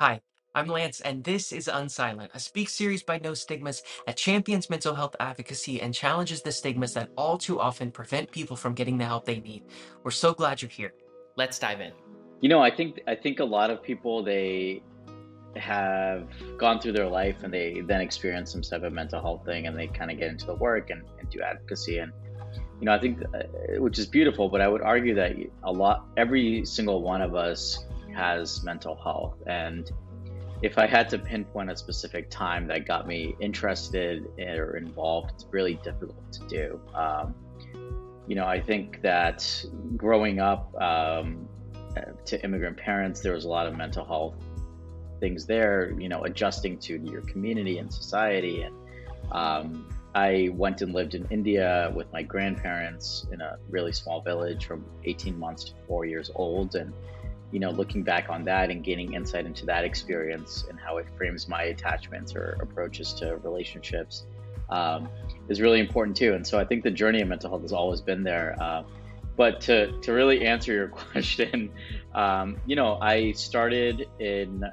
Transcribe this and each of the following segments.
Hi, I'm Lance, and this is Unsilent, a speak series by No Stigmas that champions mental health advocacy and challenges the stigmas that all too often prevent people from getting the help they need. We're so glad you're here. Let's dive in. You know, I think I think a lot of people they have gone through their life and they then experience some type of mental health thing and they kind of get into the work and, and do advocacy and you know i think uh, which is beautiful but i would argue that a lot every single one of us has mental health and if i had to pinpoint a specific time that got me interested or involved it's really difficult to do um, you know i think that growing up um, to immigrant parents there was a lot of mental health things there, you know, adjusting to your community and society. And um, I went and lived in India with my grandparents in a really small village from 18 months to four years old. And, you know, looking back on that and gaining insight into that experience and how it frames my attachments or approaches to relationships um, is really important too. And so I think the journey of mental health has always been there. Uh, but to, to really answer your question, um, you know, I started in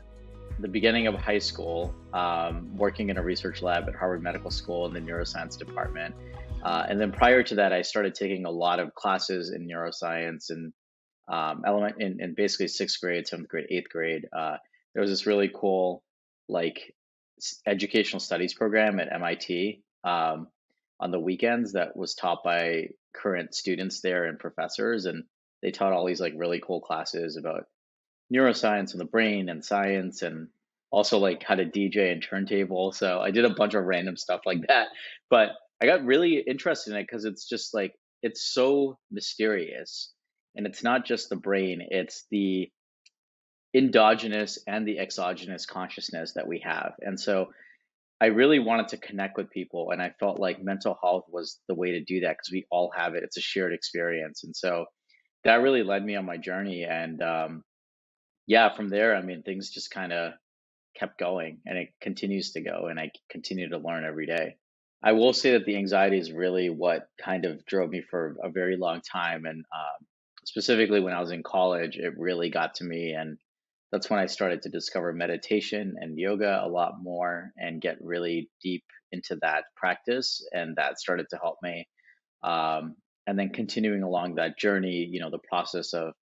the beginning of high school, um, working in a research lab at Harvard Medical School in the neuroscience department. Uh, and then prior to that, I started taking a lot of classes in neuroscience and um, element in, in, basically sixth grade, seventh grade, eighth grade. Uh, there was this really cool like educational studies program at MIT um, on the weekends that was taught by current students there and professors, and they taught all these like really cool classes about neuroscience and the brain and science and also like how to DJ and turntable. So I did a bunch of random stuff like that. But I got really interested in it because it's just like it's so mysterious. And it's not just the brain, it's the endogenous and the exogenous consciousness that we have. And so I really wanted to connect with people and I felt like mental health was the way to do that because we all have it. It's a shared experience. And so that really led me on my journey and um, yeah, from there, I mean, things just kind of kept going and it continues to go. And I continue to learn every day. I will say that the anxiety is really what kind of drove me for a very long time. And um, specifically when I was in college, it really got to me. And that's when I started to discover meditation and yoga a lot more and get really deep into that practice. And that started to help me. Um, and then continuing along that journey, you know, the process of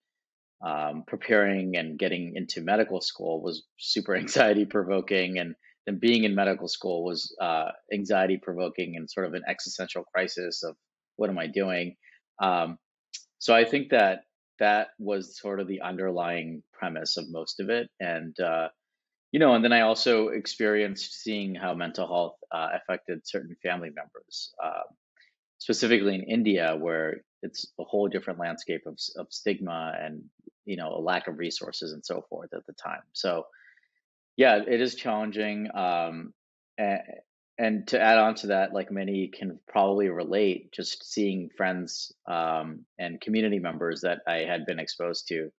um, preparing and getting into medical school was super anxiety provoking and then being in medical school was uh, anxiety provoking and sort of an existential crisis of what am i doing um, so i think that that was sort of the underlying premise of most of it. And uh, you know and then i also experienced seeing how mental health uh, affected certain family members uh, specifically in india where it's a whole different landscape of, of stigma and you know a lack of resources and so forth at the time. So yeah it is challenging um, and to add on to that like many can probably relate just seeing friends um, and community members that i had been exposed to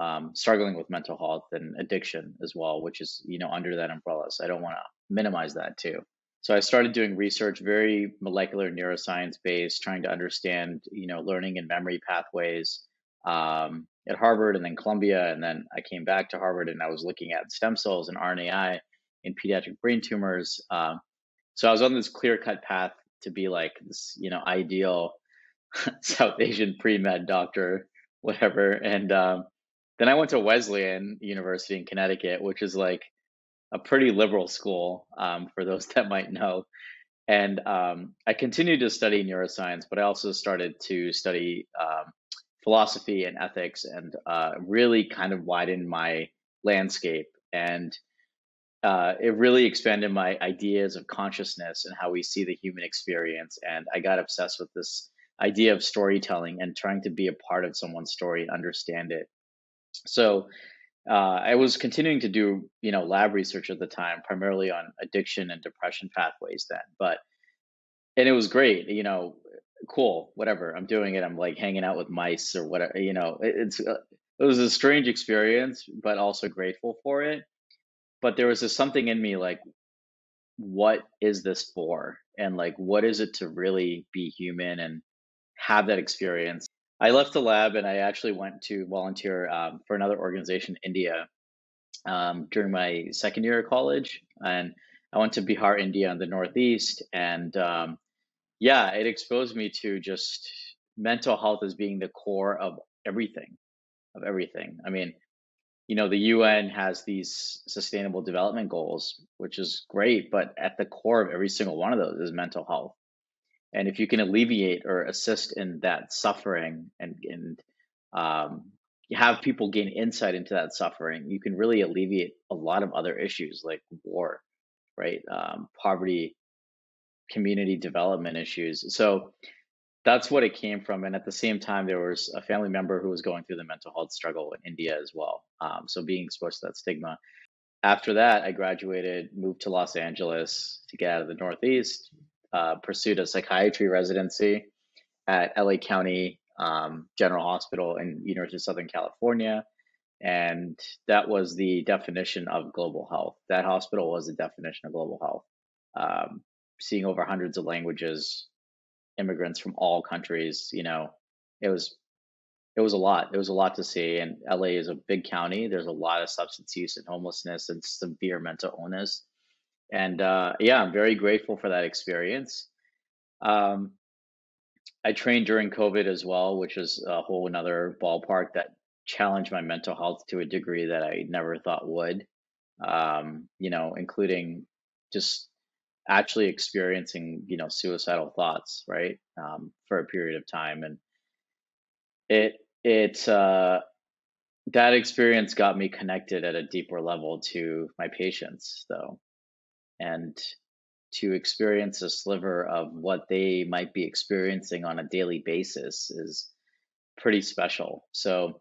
um, struggling with mental health and addiction as well which is you know under that umbrella so i don't want to minimize that too so i started doing research very molecular neuroscience based trying to understand you know learning and memory pathways um, at Harvard and then Columbia. And then I came back to Harvard and I was looking at stem cells and RNAi in pediatric brain tumors. Um, so I was on this clear cut path to be like this, you know, ideal South Asian pre med doctor, whatever. And um, then I went to Wesleyan University in Connecticut, which is like a pretty liberal school um, for those that might know. And um, I continued to study neuroscience, but I also started to study um, philosophy and ethics and uh, really kind of widened my landscape and uh, it really expanded my ideas of consciousness and how we see the human experience and i got obsessed with this idea of storytelling and trying to be a part of someone's story and understand it so uh, i was continuing to do you know lab research at the time primarily on addiction and depression pathways then but and it was great you know cool, whatever. I'm doing it. I'm like hanging out with mice or whatever. You know, it, it's uh, it was a strange experience, but also grateful for it. But there was this something in me like, what is this for? And like, what is it to really be human and have that experience? I left the lab and I actually went to volunteer um, for another organization in India um, during my second year of college, and I went to Bihar, India, in the Northeast, and um, yeah, it exposed me to just mental health as being the core of everything, of everything. I mean, you know, the UN has these sustainable development goals, which is great, but at the core of every single one of those is mental health. And if you can alleviate or assist in that suffering and, and um, have people gain insight into that suffering, you can really alleviate a lot of other issues like war, right? Um, poverty, community development issues. So that's what it came from. And at the same time, there was a family member who was going through the mental health struggle in India as well. Um, so being exposed to that stigma. After that, I graduated, moved to Los Angeles to get out of the Northeast, uh, pursued a psychiatry residency at LA County um, General Hospital in University of Southern California. And that was the definition of global health. That hospital was the definition of global health. Um, seeing over hundreds of languages, immigrants from all countries. You know, it was it was a lot. It was a lot to see. And LA is a big county. There's a lot of substance use and homelessness and severe mental illness. And uh, yeah, I'm very grateful for that experience. Um, I trained during COVID as well, which is a whole another ballpark that challenged my mental health to a degree that I never thought would. Um, you know, including just actually experiencing you know suicidal thoughts right um, for a period of time and it it uh, that experience got me connected at a deeper level to my patients though and to experience a sliver of what they might be experiencing on a daily basis is pretty special. So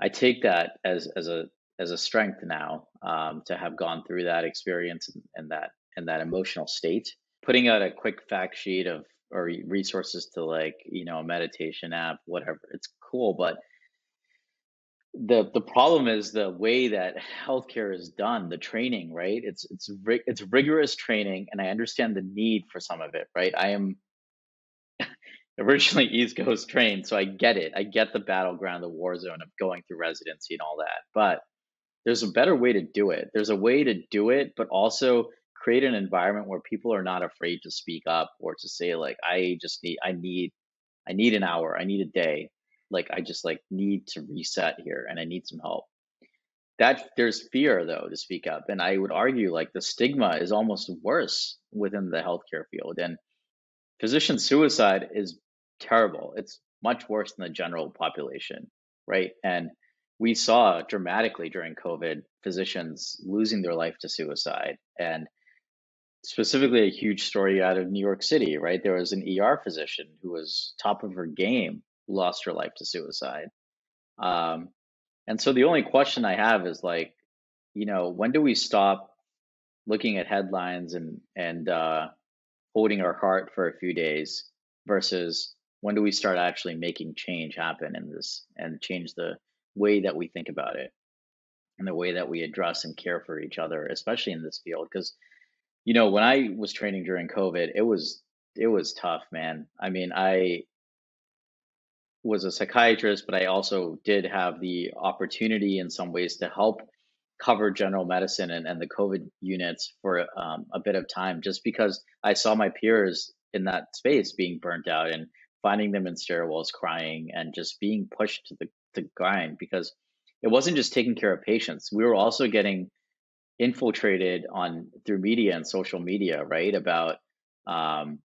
i take that as as a as a strength now um, to have gone through that experience and, and that and that emotional state. Putting out a quick fact sheet of or resources to like you know a meditation app, whatever, it's cool, but the the problem is the way that healthcare is done, the training, right? It's it's it's rigorous training, and I understand the need for some of it, right? I am originally East Coast trained, so I get it. I get the battleground, the war zone of going through residency and all that, but there's a better way to do it. There's a way to do it, but also create an environment where people are not afraid to speak up or to say like i just need i need i need an hour i need a day. Like i just like need to reset here and i need some help. That there's fear though to speak up and i would argue like the stigma is almost worse within the healthcare field and physician suicide is terrible. It's much worse than the general population right? And we saw dramatically during covid physicians losing their life to suicide and specifically a huge story out of New York City, right? There was an ER physician who was top of her game, lost her life to suicide. Um, and so the only question I have is like, you know, when do we stop looking at headlines and and uh, holding our heart for a few days versus when do we start actually making change happen in this and change the way that we think about it and the way that we address and care for each other, especially in this field? Because you know, when I was training during COVID, it was it was tough, man. I mean, I was a psychiatrist, but I also did have the opportunity in some ways to help cover general medicine and, and the COVID units for um, a bit of time, just because I saw my peers in that space being burnt out and finding them in stairwells crying and just being pushed to the to grind because it wasn't just taking care of patients. We were also getting infiltrated on through media and social media, right? About, um,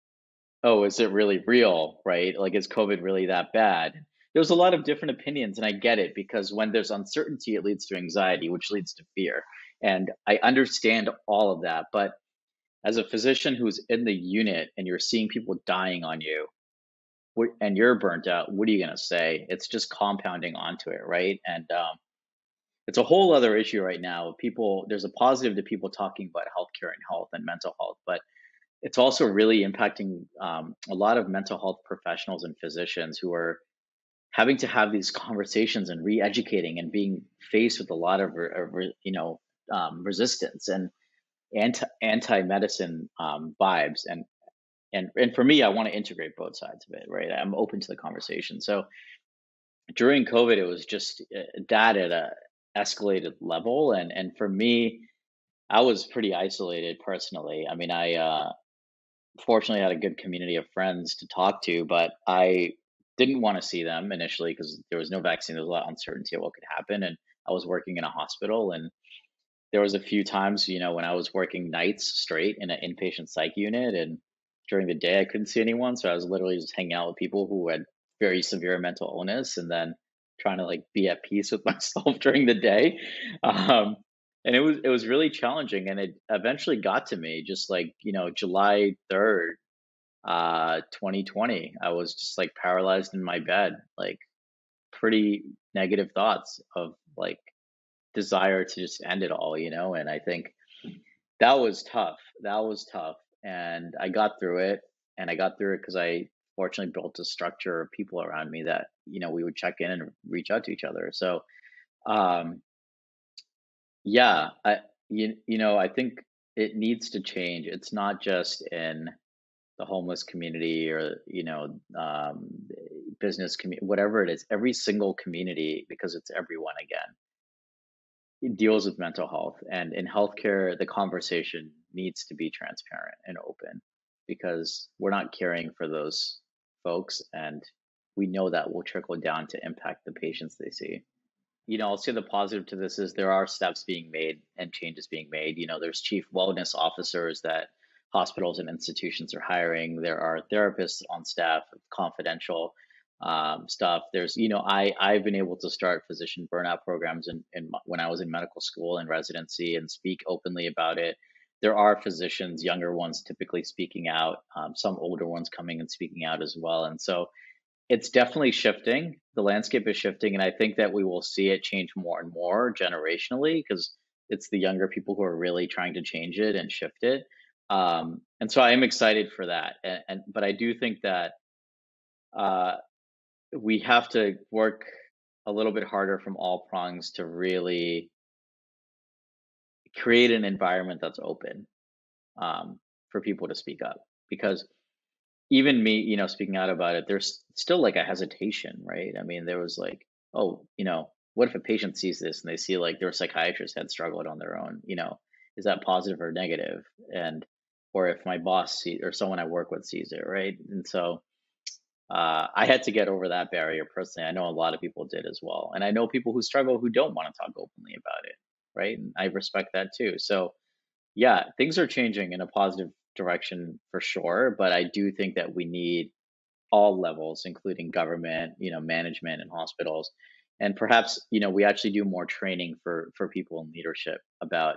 oh, is it really real, right? Like, is COVID really that bad? There's a lot of different opinions, and I get it because when there's uncertainty, it leads to anxiety, which leads to fear. And I understand all of that. But as a physician who's in the unit and you're seeing people dying on you, and you're burnt out, what are you going to say? It's just compounding onto it, right? And um, it's a whole other issue right now. People, there's a positive to people talking about healthcare and health and mental health, but it's also really impacting um, a lot of mental health professionals and physicians who are having to have these conversations and re-educating and being faced with a lot of you know um, resistance and anti anti medicine um, vibes and and and for me, I want to integrate both sides of it. Right, I'm open to the conversation. So during COVID, it was just uh, that at a escalated level. And and for me, I was pretty isolated personally. I mean, I uh, fortunately had a good community of friends to talk to, but I didn't want to see them initially because there was no vaccine. There was a lot of uncertainty of what could happen, and I was working in a hospital, and there was a few times, you know, when I was working nights straight in an inpatient psych unit, and during the day I couldn't see anyone, so I was literally just hanging out with people who had very severe mental illness, and then trying to like be at peace with myself during the day. Um, and it was it was really challenging, and it eventually got to me. Just like you know, July third, uh, 2020, I was just like paralyzed in my bed, like pretty negative thoughts of like desire to just end it all, you know? And I think that was tough. That was tough. And I got through it. And I got through it because I fortunately built a structure of people around me that, you know, we would check in and reach out to each other. So, um, yeah, I, you, you know, I think it needs to change. It's not just in the homeless community or, you know, um, business community, whatever it is, every single community, because it's everyone again it deals with mental health. And in healthcare, the conversation needs to be transparent and open because we're not caring for those folks. And we know that will trickle down to impact the patients they see. You know, I'll say the positive to this is there are steps being made and changes being made. You know, there's chief wellness officers that hospitals and institutions are hiring. There are therapists on staff, confidential um, stuff. There's, you know, I I've been able to start physician burnout programs in when I was in medical school and residency and speak openly about it. There are physicians, younger ones, typically speaking out. Um, some older ones coming and speaking out as well. And so, it's definitely shifting. The landscape is shifting, and I think that we will see it change more and more generationally because it's the younger people who are really trying to change it and shift it. Um, and so I am excited for that. And, and but I do think that uh, we have to work a little bit harder from all prongs to really create an environment that's open um, for people to speak up because even me you know speaking out about it there's still like a hesitation right i mean there was like oh you know what if a patient sees this and they see like their psychiatrist had struggled on their own you know is that positive or negative and or if my boss see or someone i work with sees it right and so uh, I had to get over that barrier personally. I know a lot of people did as well. And I know people who struggle who don't want to talk openly about it. Right. And I respect that too. So, yeah, things are changing in a positive direction for sure. But I do think that we need all levels, including government, you know, management and hospitals. And perhaps, you know, we actually do more training for, for people in leadership about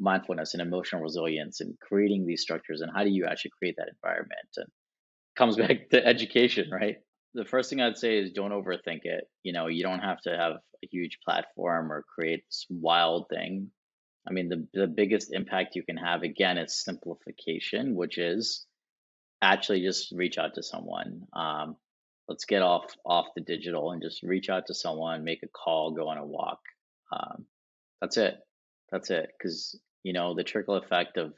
mindfulness and emotional resilience and creating these structures and how do you actually create that environment and comes back to education, right? The first thing I'd say is don't overthink it. You know, you don't have to have a huge platform or create this wild thing. I mean, the the biggest impact you can have again is simplification, which is actually just reach out to someone. Um, let's get off off the digital and just reach out to someone, make a call, go on a walk. Um, that's it. That's it. Because you know the trickle effect of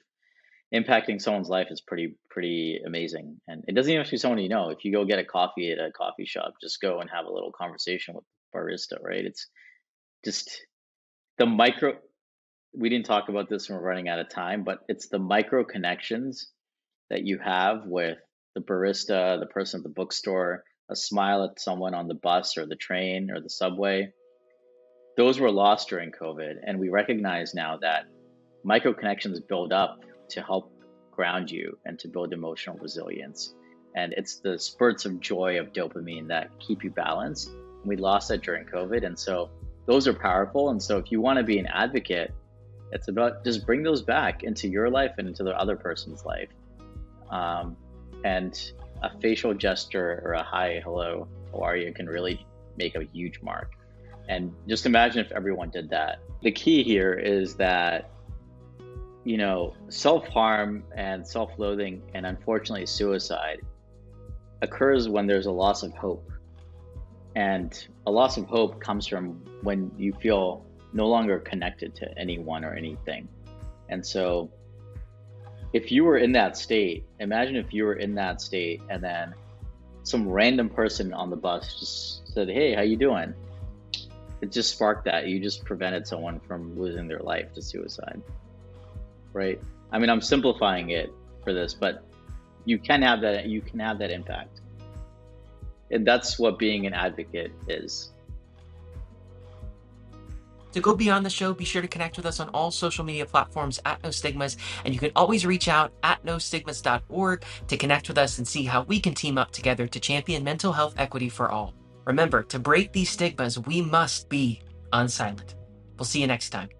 impacting someone's life is pretty pretty amazing. And it doesn't even have to be someone you know. If you go get a coffee at a coffee shop, just go and have a little conversation with the barista, right? It's just the micro we didn't talk about this when we're running out of time, but it's the micro connections that you have with the barista, the person at the bookstore, a smile at someone on the bus or the train or the subway. Those were lost during COVID. And we recognize now that micro connections build up to help ground you and to build emotional resilience. And it's the spurts of joy of dopamine that keep you balanced. We lost that during COVID. And so those are powerful. And so if you want to be an advocate, it's about just bring those back into your life and into the other person's life. Um, and a facial gesture or a hi, hello, how are you can really make a huge mark. And just imagine if everyone did that. The key here is that you know, self harm and self loathing, and unfortunately suicide occurs when there's a loss of hope. And a loss of hope comes from when you feel no longer connected to anyone or anything. And so, if you were in that state, imagine if you were in that state and then some random person on the bus just said, "Hey, how you doing?" it just sparked that. You just prevented someone from losing their life to suicide. Right? I mean, I'm simplifying it for this, but you can have that you can have that impact. And that's what being an advocate is. To go beyond the show, be sure to connect with us on all social media platforms at No Stigmas, and you can always reach out at nostigmas.org to connect with us and see how we can team up together to champion mental health equity for all. Remember, to break these stigmas, we must be unsilent. We'll see you next time.